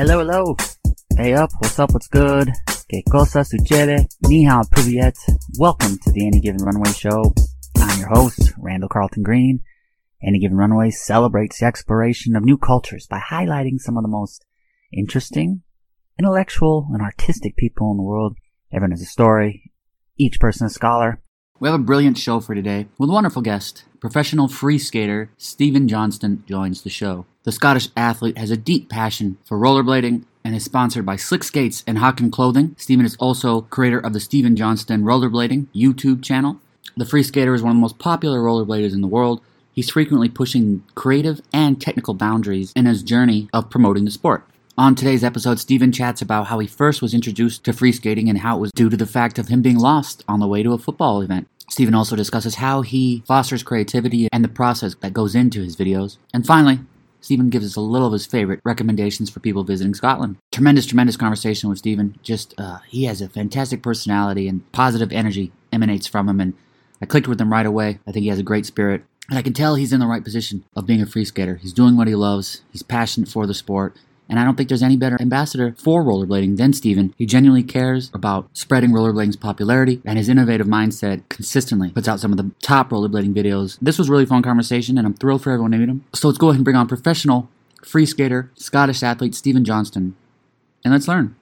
Hello, hello. Hey up, what's up, what's good? Que cosa sucede? Ni hao. Welcome to the Any Given Runway Show. I'm your host, Randall Carlton Green. Any Given Runway celebrates the exploration of new cultures by highlighting some of the most interesting, intellectual, and artistic people in the world. Everyone has a story, each person a scholar. We have a brilliant show for today with a wonderful guest. Professional free skater Stephen Johnston joins the show. The Scottish athlete has a deep passion for rollerblading and is sponsored by Slick Skates and Hawken Clothing. Stephen is also creator of the Stephen Johnston Rollerblading YouTube channel. The free skater is one of the most popular rollerbladers in the world. He's frequently pushing creative and technical boundaries in his journey of promoting the sport. On today's episode, Stephen chats about how he first was introduced to free skating and how it was due to the fact of him being lost on the way to a football event. Stephen also discusses how he fosters creativity and the process that goes into his videos. And finally, Stephen gives us a little of his favorite recommendations for people visiting Scotland. Tremendous, tremendous conversation with Stephen. Just, uh, he has a fantastic personality and positive energy emanates from him. And I clicked with him right away. I think he has a great spirit. And I can tell he's in the right position of being a free skater. He's doing what he loves. He's passionate for the sport. And I don't think there's any better ambassador for rollerblading than Stephen. He genuinely cares about spreading rollerblading's popularity, and his innovative mindset consistently puts out some of the top rollerblading videos. This was really fun conversation, and I'm thrilled for everyone to meet him. So let's go ahead and bring on professional free skater, Scottish athlete Stephen Johnston, and let's learn.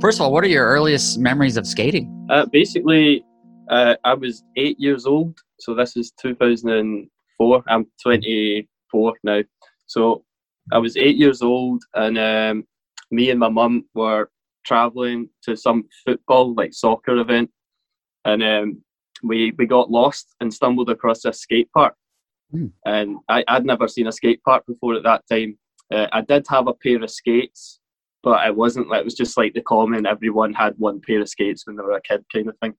First of all, what are your earliest memories of skating? Uh, basically, uh, I was eight years old, so this is 2004. I'm 20 four now. So I was eight years old, and um, me and my mum were traveling to some football, like soccer event, and um, we we got lost and stumbled across a skate park. Mm. And I, I'd never seen a skate park before at that time. Uh, I did have a pair of skates, but it wasn't like it was just like the common. Everyone had one pair of skates when they were a kid, kind of thing.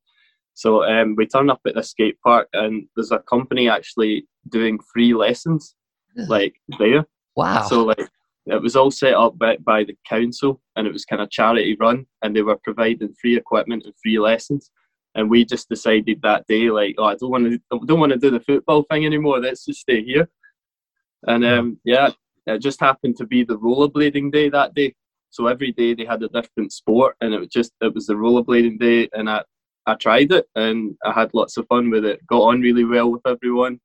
So um, we turned up at the skate park, and there's a company actually doing free lessons like there. Wow. So like it was all set up by, by the council and it was kind of charity run and they were providing free equipment and free lessons. And we just decided that day, like, oh, I don't want to, don't want to do the football thing anymore. Let's just stay here. And um, yeah, it just happened to be the rollerblading day that day. So every day they had a different sport, and it was just it was the rollerblading day, and I I tried it, and I had lots of fun with it. Got on really well with everyone,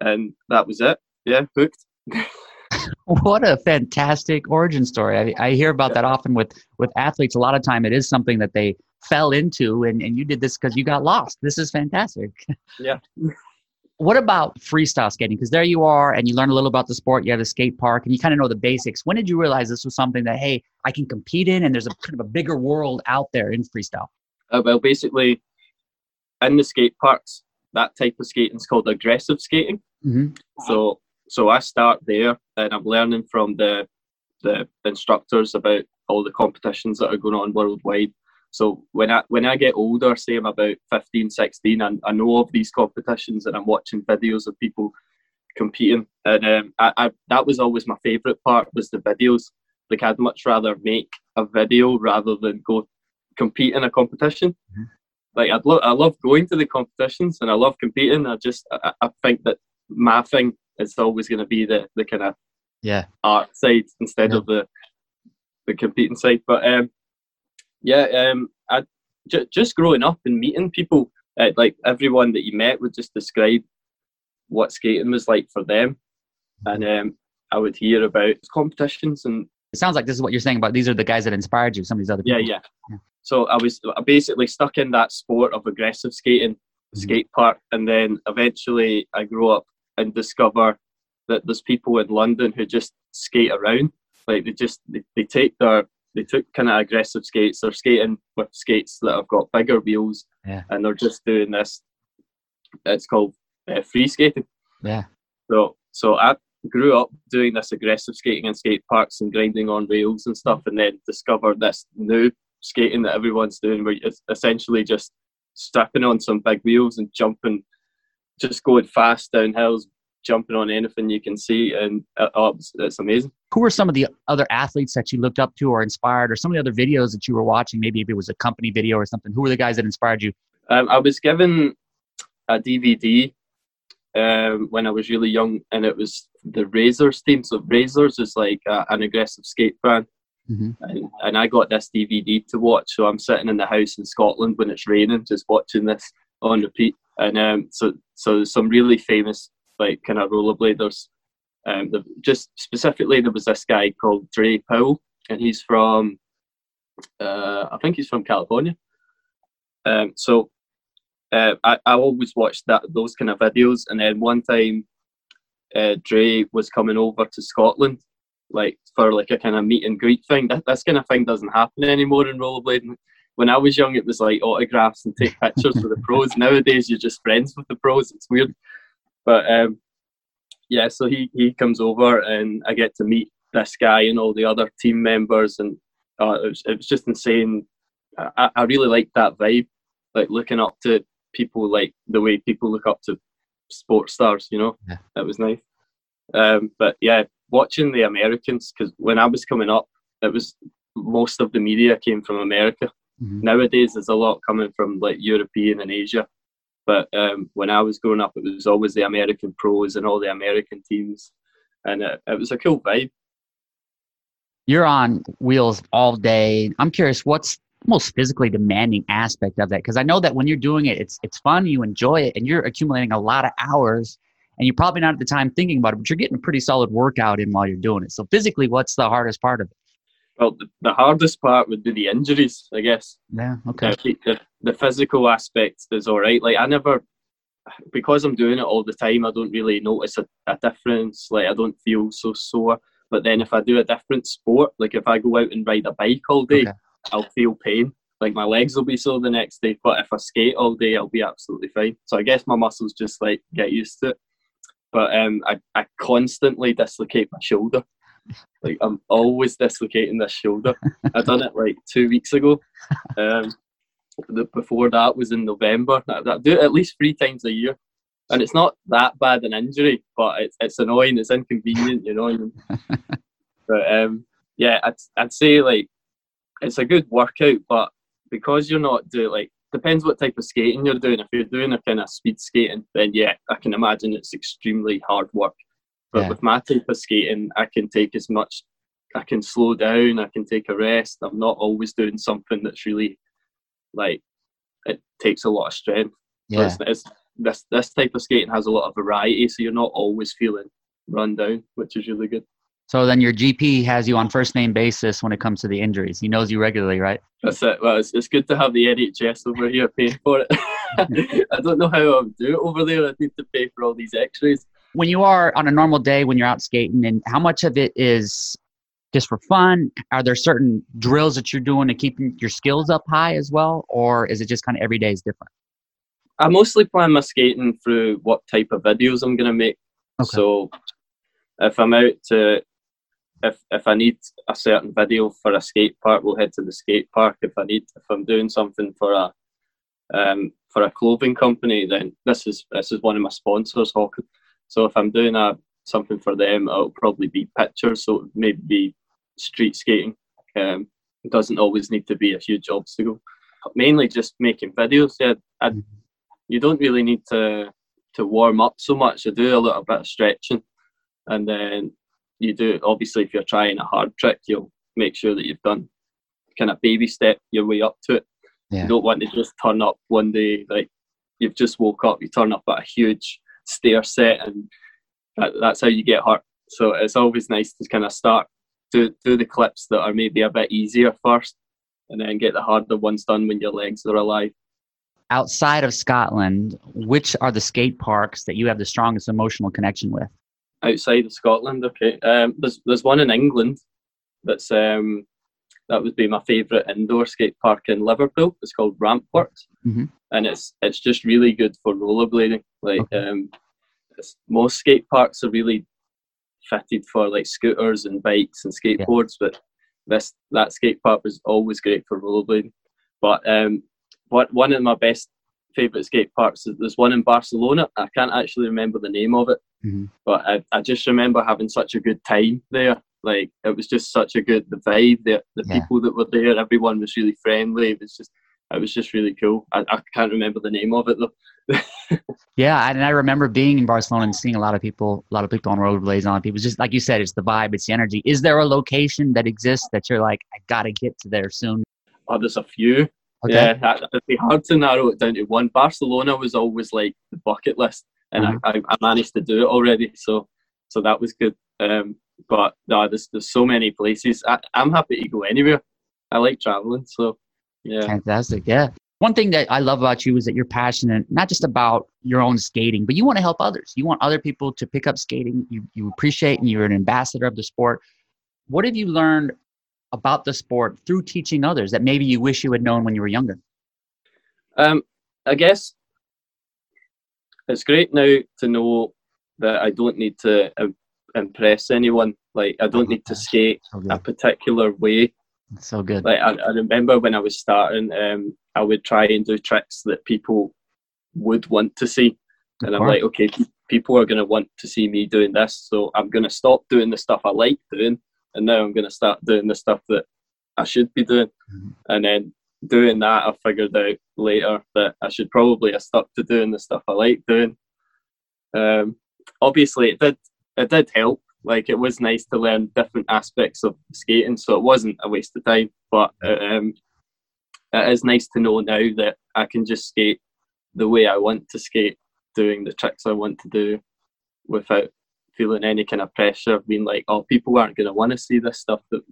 and that was it yeah, hooked. what a fantastic origin story! I, I hear about yeah. that often with with athletes. A lot of time, it is something that they fell into, and and you did this because you got lost. This is fantastic. Yeah. What about freestyle skating? Because there you are, and you learn a little about the sport. You have a skate park, and you kind of know the basics. When did you realize this was something that hey, I can compete in, and there's a kind of a bigger world out there in freestyle? Uh, well, basically, in the skate parks, that type of skating is called aggressive skating. Mm-hmm. So so I start there and I'm learning from the the instructors about all the competitions that are going on worldwide. So when I when I get older, say I'm about 15, 16, and I know of these competitions and I'm watching videos of people competing. And um, I, I, that was always my favourite part was the videos. Like I'd much rather make a video rather than go compete in a competition. Mm-hmm. Like I'd love I love going to the competitions and I love competing. I just I, I think that my thing it's always going to be the the kind of yeah art side instead yeah. of the the competing side. But um, yeah, um, I j- just growing up and meeting people, uh, like everyone that you met would just describe what skating was like for them, and um, I would hear about competitions and. It sounds like this is what you're saying about these are the guys that inspired you. Some of these other people. Yeah, yeah. yeah. So I was basically stuck in that sport of aggressive skating, mm-hmm. skate park, and then eventually I grew up and discover that there's people in London who just skate around. Like they just they, they take their they took kind of aggressive skates. They're skating with skates that have got bigger wheels, yeah. and they're just doing this. It's called uh, free skating. Yeah. So so I grew up doing this aggressive skating in skate parks and grinding on rails and stuff, and then discovered this new skating that everyone's doing, where it's essentially just strapping on some big wheels and jumping just going fast down hills, jumping on anything you can see, and uh, oh, amazing. Who were some of the other athletes that you looked up to or inspired, or some of the other videos that you were watching? Maybe if it was a company video or something. Who were the guys that inspired you? Um, I was given a DVD um, when I was really young, and it was the Razors team. So Razors is like a, an aggressive skate brand, mm-hmm. and, and I got this DVD to watch. So I'm sitting in the house in Scotland when it's raining, just watching this on repeat. And um, so so some really famous like kind of rollerbladers. Um, the, just specifically, there was this guy called Dre Powell, and he's from uh, I think he's from California. Um, so uh, I, I always watched that those kind of videos, and then one time, uh, Dre was coming over to Scotland, like for like a kind of meet and greet thing. That this kind of thing doesn't happen anymore in rollerblading. When I was young, it was like autographs and take pictures with the pros. Nowadays, you're just friends with the pros. It's weird, but um, yeah. So he he comes over, and I get to meet this guy and all the other team members, and uh, it, was, it was just insane. I, I really liked that vibe, like looking up to people like the way people look up to sports stars. You know, yeah. that was nice. Um, but yeah, watching the Americans because when I was coming up, it was most of the media came from America. Mm-hmm. Nowadays, there's a lot coming from like European and Asia. But um, when I was growing up, it was always the American pros and all the American teams, and it, it was a cool vibe. You're on wheels all day. I'm curious, what's most physically demanding aspect of that because I know that when you're doing it, it's it's fun, you enjoy it, and you're accumulating a lot of hours, and you're probably not at the time thinking about it, but you're getting a pretty solid workout in while you're doing it. So physically, what's the hardest part of it? Well, the hardest part would be the injuries, I guess. Yeah. Okay. Uh, the, the physical aspect is all right. Like I never, because I'm doing it all the time, I don't really notice a, a difference. Like I don't feel so sore. But then if I do a different sport, like if I go out and ride a bike all day, okay. I'll feel pain. Like my legs will be sore the next day, but if I skate all day, I'll be absolutely fine. So I guess my muscles just like get used to it. But um, I, I constantly dislocate my shoulder. Like I'm always dislocating this shoulder. I done it like two weeks ago. Um, the, before that was in November. I, I do it at least three times a year, and it's not that bad an injury, but it's it's annoying. It's inconvenient, you know. but um, yeah, I'd I'd say like it's a good workout, but because you're not doing like depends what type of skating you're doing. If you're doing a kind of speed skating, then yeah, I can imagine it's extremely hard work. But yeah. with my type of skating, I can take as much. I can slow down. I can take a rest. I'm not always doing something that's really like it takes a lot of strength. Yeah. So it's, it's, this this type of skating has a lot of variety, so you're not always feeling run down, which is really good. So then your GP has you on first name basis when it comes to the injuries. He knows you regularly, right? That's it. Well, it's, it's good to have the NHS over here paying for it. I don't know how I would do it over there. I need to pay for all these X-rays. When you are on a normal day, when you're out skating, and how much of it is just for fun? Are there certain drills that you're doing to keep your skills up high as well, or is it just kind of every day is different? I mostly plan my skating through what type of videos I'm going to make. Okay. So if I'm out to if if I need a certain video for a skate park, we'll head to the skate park. If I need if I'm doing something for a um, for a clothing company, then this is this is one of my sponsors, Hawken. So if I'm doing a something for them, it'll probably be pictures. So maybe street skating. Um, it doesn't always need to be a huge obstacle. Mainly just making videos. Yeah, I, you don't really need to to warm up so much. I do a little bit of stretching, and then you do obviously if you're trying a hard trick, you'll make sure that you've done kind of baby step your way up to it. Yeah. You don't want to just turn up one day like you've just woke up, you turn up at a huge stair set, and that, that's how you get hurt. So it's always nice to kind of start do do the clips that are maybe a bit easier first, and then get the harder ones done when your legs are alive. Outside of Scotland, which are the skate parks that you have the strongest emotional connection with? outside of Scotland. Okay, um, there's there's one in England that's um, that would be my favourite indoor skate park in Liverpool. It's called Rampworx, mm-hmm. and it's it's just really good for rollerblading. Like um, most skate parks are really fitted for like scooters and bikes and skateboards, yeah. but this that skate park was always great for rollerblading. But um, what one of my best favourite skate parks. Is there's one in Barcelona. I can't actually remember the name of it, mm-hmm. but I, I just remember having such a good time there. Like it was just such a good the vibe, the the yeah. people that were there, everyone was really friendly. It was just it was just really cool. I, I can't remember the name of it though. Yeah, and I remember being in Barcelona and seeing a lot of people, a lot of people on rollerblades. On people, just like you said, it's the vibe, it's the energy. Is there a location that exists that you're like, I gotta get to there soon? Oh, there's a few. Okay. Yeah, it'd be hard to narrow it down to one. Barcelona was always like the bucket list, and mm-hmm. I, I managed to do it already. So, so that was good. Um, but no, there's there's so many places. I, I'm happy to go anywhere. I like traveling, so yeah. Fantastic. Yeah. One thing that I love about you is that you're passionate, not just about your own skating, but you want to help others. You want other people to pick up skating. You, you appreciate and you're an ambassador of the sport. What have you learned about the sport through teaching others that maybe you wish you had known when you were younger? Um, I guess it's great now to know that I don't need to impress anyone. Like I don't need to skate a particular way so good. Like I, I remember when I was starting, um, I would try and do tricks that people would want to see, and I'm like, okay, people are going to want to see me doing this, so I'm going to stop doing the stuff I like doing, and now I'm going to start doing the stuff that I should be doing, mm-hmm. and then doing that, I figured out later that I should probably have stuck to doing the stuff I like doing. Um, obviously, it did it did help like it was nice to learn different aspects of skating, so it wasn't a waste of time. But um, it is nice to know now that I can just skate the way I want to skate, doing the tricks I want to do, without feeling any kind of pressure of being like, oh, people aren't going to want to see this stuff. That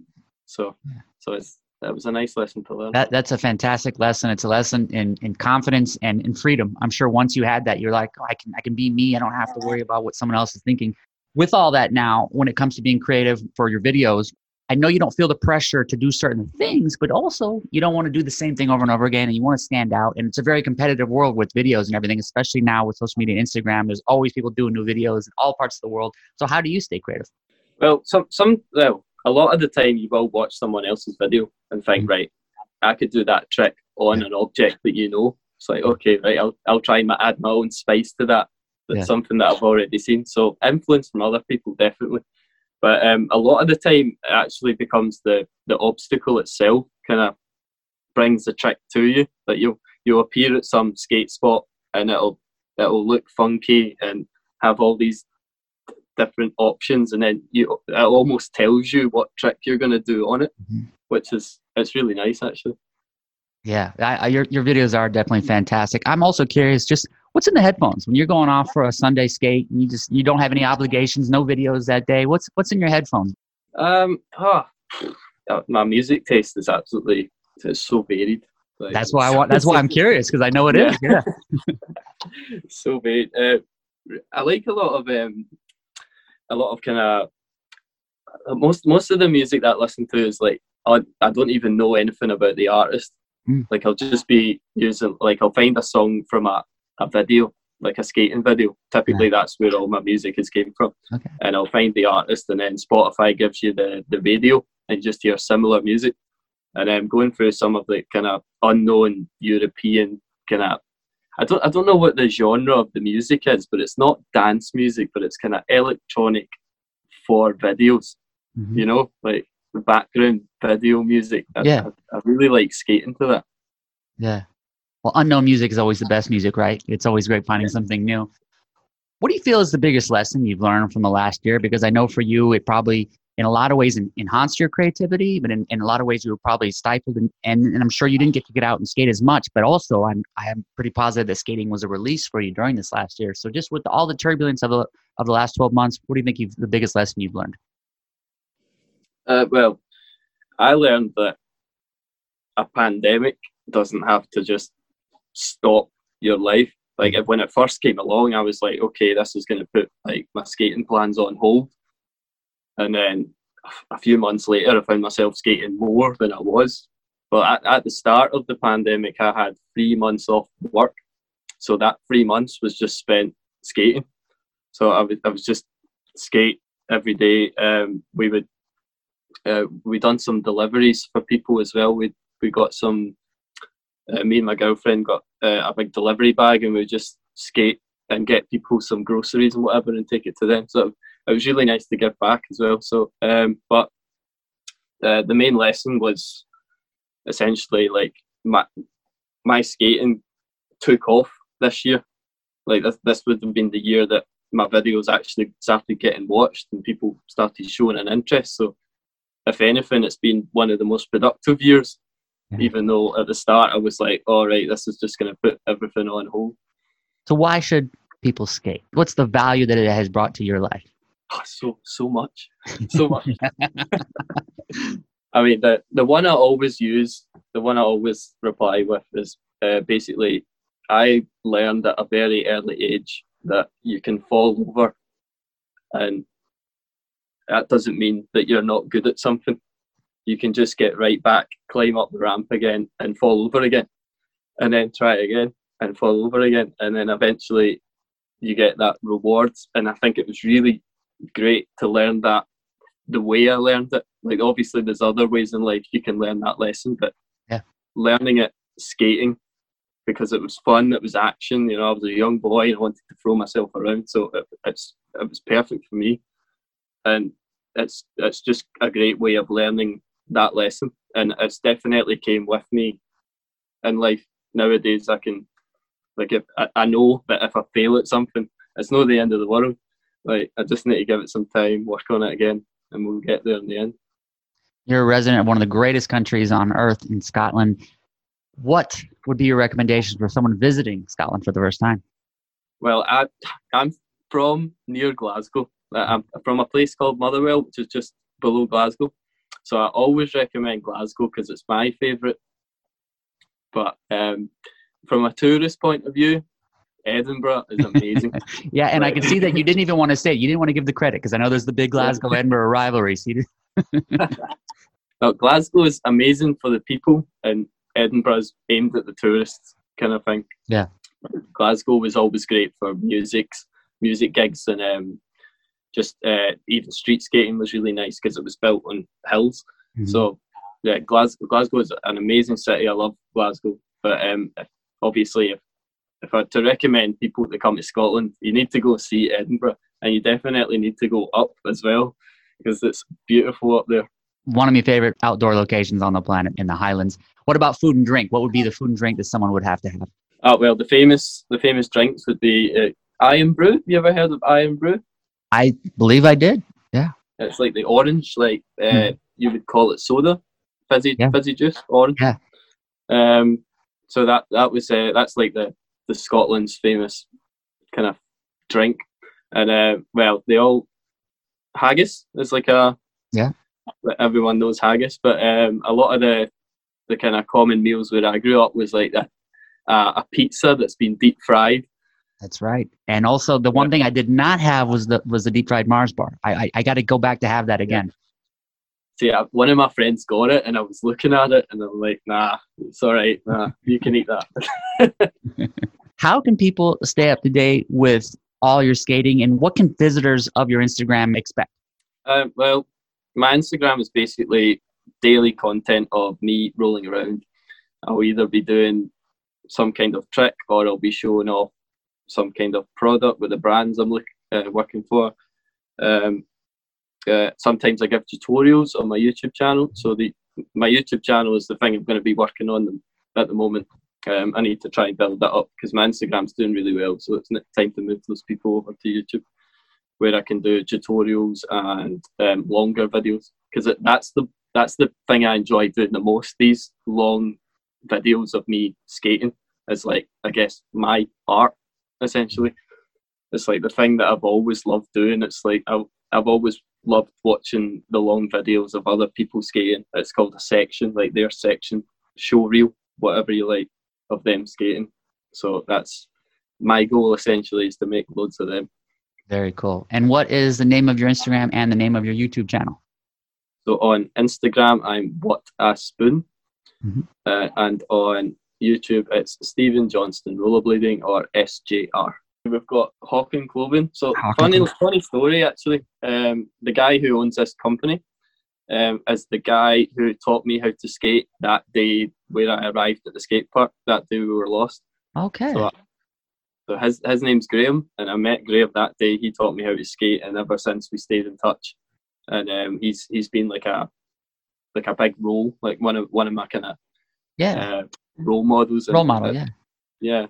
so, so it's that was a nice lesson to learn. That, that's a fantastic lesson. It's a lesson in, in confidence and in freedom. I'm sure once you had that, you're like, oh, I can I can be me. I don't have to worry about what someone else is thinking with all that now, when it comes to being creative for your videos, I know you don't feel the pressure to do certain things, but also you don't want to do the same thing over and over again and you want to stand out. And it's a very competitive world with videos and everything, especially now with social media and Instagram. There's always people doing new videos in all parts of the world. So how do you stay creative? Well, some some well, a lot of the time you will watch someone else's video and think, mm-hmm. right, I could do that trick on an object that you know. It's like, okay, right, I'll I'll try and add my own spice to that that's yeah. something that I've already seen. So influence from other people definitely, but um, a lot of the time it actually becomes the the obstacle itself kind of brings the trick to you. That you you appear at some skate spot and it'll it'll look funky and have all these different options, and then you it almost tells you what trick you're going to do on it, mm-hmm. which is it's really nice actually. Yeah, I, I, your your videos are definitely fantastic. I'm also curious, just what's in the headphones when you're going off for a Sunday skate and you just you don't have any obligations, no videos that day. What's what's in your headphones? Um, oh, my music taste is absolutely it's so varied. Like, that's why I want. That's why I'm curious because I know it yeah. is. yeah. so varied. Uh, I like a lot of um, a lot of kind of most most of the music that I listen to is like I, I don't even know anything about the artist. Mm. Like I'll just be using like I'll find a song from a a video, like a skating video. Typically, that's where all my music has came from. Okay. And I'll find the artist, and then Spotify gives you the the video, and just hear similar music. And I'm going through some of the kind of unknown European kind of. I don't I don't know what the genre of the music is, but it's not dance music, but it's kind of electronic for videos. Mm-hmm. You know, like the background video music. I, yeah. I, I really like skating to that. Yeah well, unknown music is always the best music, right? It's always great finding something new. What do you feel is the biggest lesson you've learned from the last year? Because I know for you, it probably, in a lot of ways, enhanced your creativity, but in, in a lot of ways, you were probably stifled. And, and, and I'm sure you didn't get to get out and skate as much, but also I'm, I am pretty positive that skating was a release for you during this last year. So just with all the turbulence of the, of the last 12 months, what do you think you've, the biggest lesson you've learned? Uh, well, I learned that a pandemic doesn't have to just stop your life. Like if, when it first came along, I was like, okay, this is going to put like my skating plans on hold. And then a few months later, I found myself skating more than I was. But at, at the start of the pandemic, I had three months off work. So that three months was just spent skating. So I was, I was just skate every day. Um, we would uh, we done some deliveries for people as well. We we got some uh, me and my girlfriend got uh, a big delivery bag and we just skate and get people some groceries and whatever and take it to them. So it was really nice to give back as well. So, um, but uh, the main lesson was essentially like my my skating took off this year. Like this, this would have been the year that my videos actually started getting watched and people started showing an interest. So, if anything, it's been one of the most productive years. Yeah. Even though at the start I was like, "All right, this is just going to put everything on hold." So, why should people skate? What's the value that it has brought to your life? Oh, so so much, so much. I mean, the the one I always use, the one I always reply with is uh, basically, I learned at a very early age that you can fall over, and that doesn't mean that you're not good at something. You can just get right back, climb up the ramp again, and fall over again, and then try again and fall over again, and then eventually you get that reward. And I think it was really great to learn that the way I learned it. Like obviously there's other ways in life you can learn that lesson, but yeah. learning it skating because it was fun, it was action. You know, I was a young boy and I wanted to throw myself around, so it, it's it was perfect for me, and it's it's just a great way of learning that lesson, and it's definitely came with me in life. Nowadays, I can like if I, I know that if I fail at something, it's not the end of the world. Like I just need to give it some time, work on it again, and we'll get there in the end. You're a resident of one of the greatest countries on earth in Scotland. What would be your recommendations for someone visiting Scotland for the first time? Well, I, I'm from near Glasgow. I'm from a place called Motherwell, which is just below Glasgow. So I always recommend Glasgow because it's my favourite. But um, from a tourist point of view, Edinburgh is amazing. yeah, and I can see that you didn't even want to say it. You didn't want to give the credit because I know there's the big Glasgow Edinburgh rivalry. So well, Glasgow is amazing for the people, and Edinburgh is aimed at the tourists, kind of thing. Yeah. Glasgow was always great for music, music gigs, and um, just uh, even street skating was really nice because it was built on hills. Mm-hmm. So yeah, Glasgow, Glasgow is an amazing city. I love Glasgow, but um, obviously if if I had to recommend people to come to Scotland, you need to go see Edinburgh, and you definitely need to go up as well because it's beautiful up there. One of my favorite outdoor locations on the planet in the Highlands. What about food and drink? What would be the food and drink that someone would have to have? Oh well, the famous the famous drinks would be uh, Irn-Bru. You ever heard of Irn-Bru? I believe I did. Yeah. It's like the orange, like uh, mm. you would call it soda, fizzy yeah. fizzy juice, orange. Yeah. Um. So that that was uh, that's like the the Scotland's famous kind of drink, and uh, well, they all haggis is like a yeah. Everyone knows haggis, but um, a lot of the the kind of common meals where I grew up was like a, a pizza that's been deep fried. That's right. And also the one thing I did not have was the was the deep fried Mars bar. I I, I got to go back to have that again. See, yeah, one of my friends got it, and I was looking at it, and I'm like, "Nah, it's all right. Nah, you can eat that." How can people stay up to date with all your skating, and what can visitors of your Instagram expect? Uh, well, my Instagram is basically daily content of me rolling around. I'll either be doing some kind of trick or I'll be showing off some kind of product with the brands I'm look, uh, working for. Um, uh, sometimes I give tutorials on my YouTube channel. So the my YouTube channel is the thing I'm going to be working on at the moment. Um, I need to try and build that up because my Instagram's doing really well. So it's time to move those people over to YouTube where I can do tutorials and um, longer videos because that's the that's the thing I enjoy doing the most. These long videos of me skating is like I guess my art essentially. It's like the thing that I've always loved doing. It's like I've, I've always loved watching the long videos of other people skating. It's called a section, like their section, show reel, whatever you like, of them skating. So that's my goal essentially is to make loads of them. Very cool. And what is the name of your Instagram and the name of your YouTube channel? So on Instagram, I'm what a spoon, mm-hmm. uh, and on YouTube, it's Stephen Johnston Rollerblading or SJR. We've got Hawken Clothing. So funny, funny story actually. Um, the guy who owns this company um, is the guy who taught me how to skate that day where I arrived at the skate park. That day we were lost. Okay. So so his his name's Graham, and I met Graham that day. He taught me how to skate, and ever since we stayed in touch. And um, he's he's been like a like a big role, like one of one of my kind of yeah. Uh, role models. Role model, yeah. Yeah.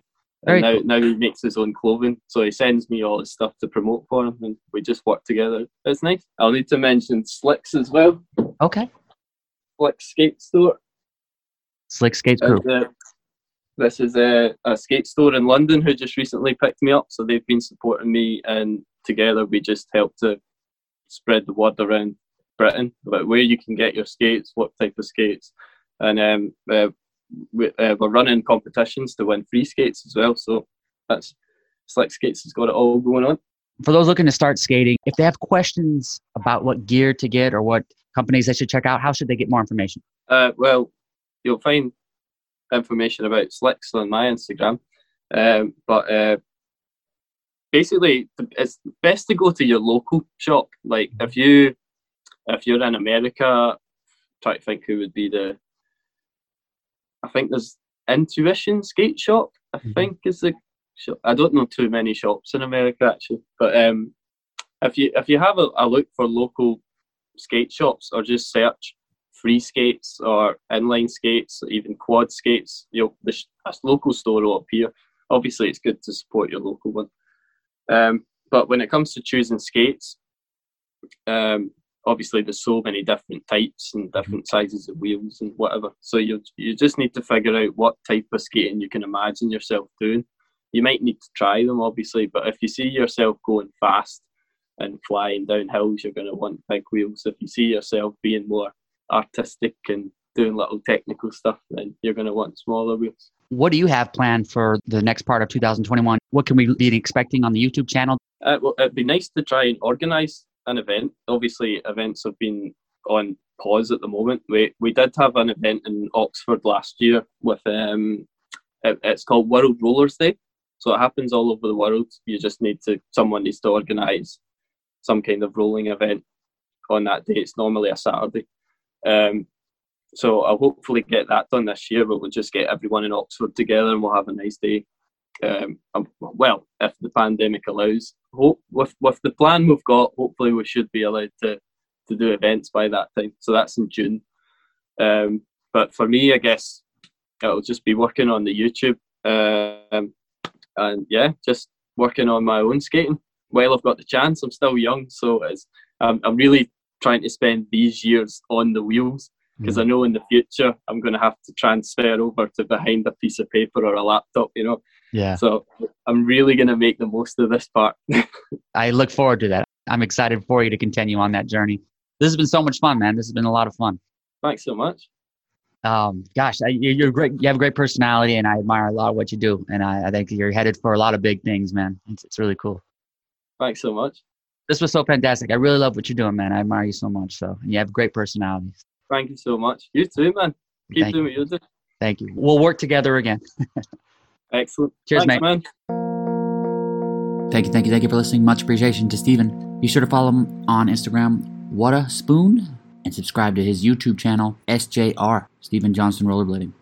Very now, cool. now he makes his own clothing, so he sends me all his stuff to promote for him, and we just work together. It's nice. I'll need to mention Slicks as well. Okay. Slick Skate Store. Slick Skate Crew. Uh, this is a, a skate store in London who just recently picked me up, so they've been supporting me, and together we just help to spread the word around Britain about where you can get your skates, what type of skates, and um, uh, we, uh, we're running competitions to win free skates as well. So that's Slick Skates has got it all going on. For those looking to start skating, if they have questions about what gear to get or what companies they should check out, how should they get more information? Uh, well, you'll find information about Slicks on my Instagram, um, but uh, basically it's best to go to your local shop. Like if you if you're in America, try to think who would be the I think there's Intuition Skate Shop. I mm-hmm. think is the shop. I don't know too many shops in America actually, but um, if you if you have a, a look for local skate shops or just search free skates or inline skates, or even quad skates, you know, the local store will appear. Obviously, it's good to support your local one. Um, but when it comes to choosing skates, um, obviously there's so many different types and mm-hmm. different sizes of wheels and whatever. So you you just need to figure out what type of skating you can imagine yourself doing. You might need to try them, obviously, but if you see yourself going fast and flying down hills, you're going to want big wheels. If you see yourself being more artistic and doing little technical stuff, then you're going to want smaller wheels. What do you have planned for the next part of 2021? What can we be expecting on the YouTube channel? Uh, well, it'd be nice to try and organise an event. Obviously, events have been on pause at the moment. We we did have an event in Oxford last year with um, it, it's called World Rollers Day. So it happens all over the world. You just need to someone needs to organise some kind of rolling event on that day. It's normally a Saturday. Um, so I'll hopefully get that done this year. But we'll just get everyone in Oxford together and we'll have a nice day um, um, well, if the pandemic allows, hope with with the plan we've got, hopefully we should be allowed to to do events by that time. So that's in June. Um, but for me, I guess it'll just be working on the YouTube, um, and yeah, just working on my own skating. While I've got the chance, I'm still young, so it's, I'm I'm really trying to spend these years on the wheels because mm. I know in the future I'm going to have to transfer over to behind a piece of paper or a laptop, you know. Yeah. So I'm really going to make the most of this part. I look forward to that. I'm excited for you to continue on that journey. This has been so much fun, man. This has been a lot of fun. Thanks so much. Um, gosh, you're great. You have a great personality, and I admire a lot of what you do. And I, I think you're headed for a lot of big things, man. It's, it's really cool. Thanks so much. This was so fantastic. I really love what you're doing, man. I admire you so much. So, and you have great personality. Thank you so much. You too, man. Keep Thank doing what you're doing. Thank you. We'll work together again. Excellent. Cheers, Thanks, mate. Man. Thank you, thank you, thank you for listening. Much appreciation to Stephen. Be sure to follow him on Instagram, What a Spoon, and subscribe to his YouTube channel, SJR, Stephen Johnston Rollerblading.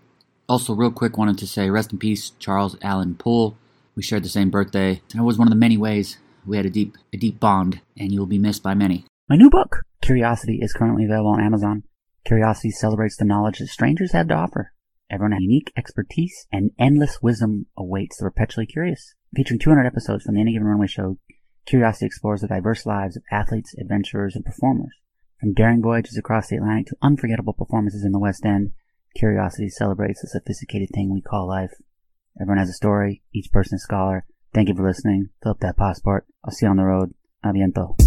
Also, real quick, wanted to say rest in peace, Charles Allen Poole. We shared the same birthday, and it was one of the many ways we had a deep, a deep bond, and you will be missed by many. My new book, Curiosity, is currently available on Amazon. Curiosity celebrates the knowledge that strangers have to offer Everyone has unique expertise and endless wisdom awaits the perpetually curious. Featuring 200 episodes from the Any Given Runway show, Curiosity explores the diverse lives of athletes, adventurers, and performers. From daring voyages across the Atlantic to unforgettable performances in the West End, Curiosity celebrates the sophisticated thing we call life. Everyone has a story, each person a scholar. Thank you for listening. Fill up that passport. I'll see you on the road. Aviento.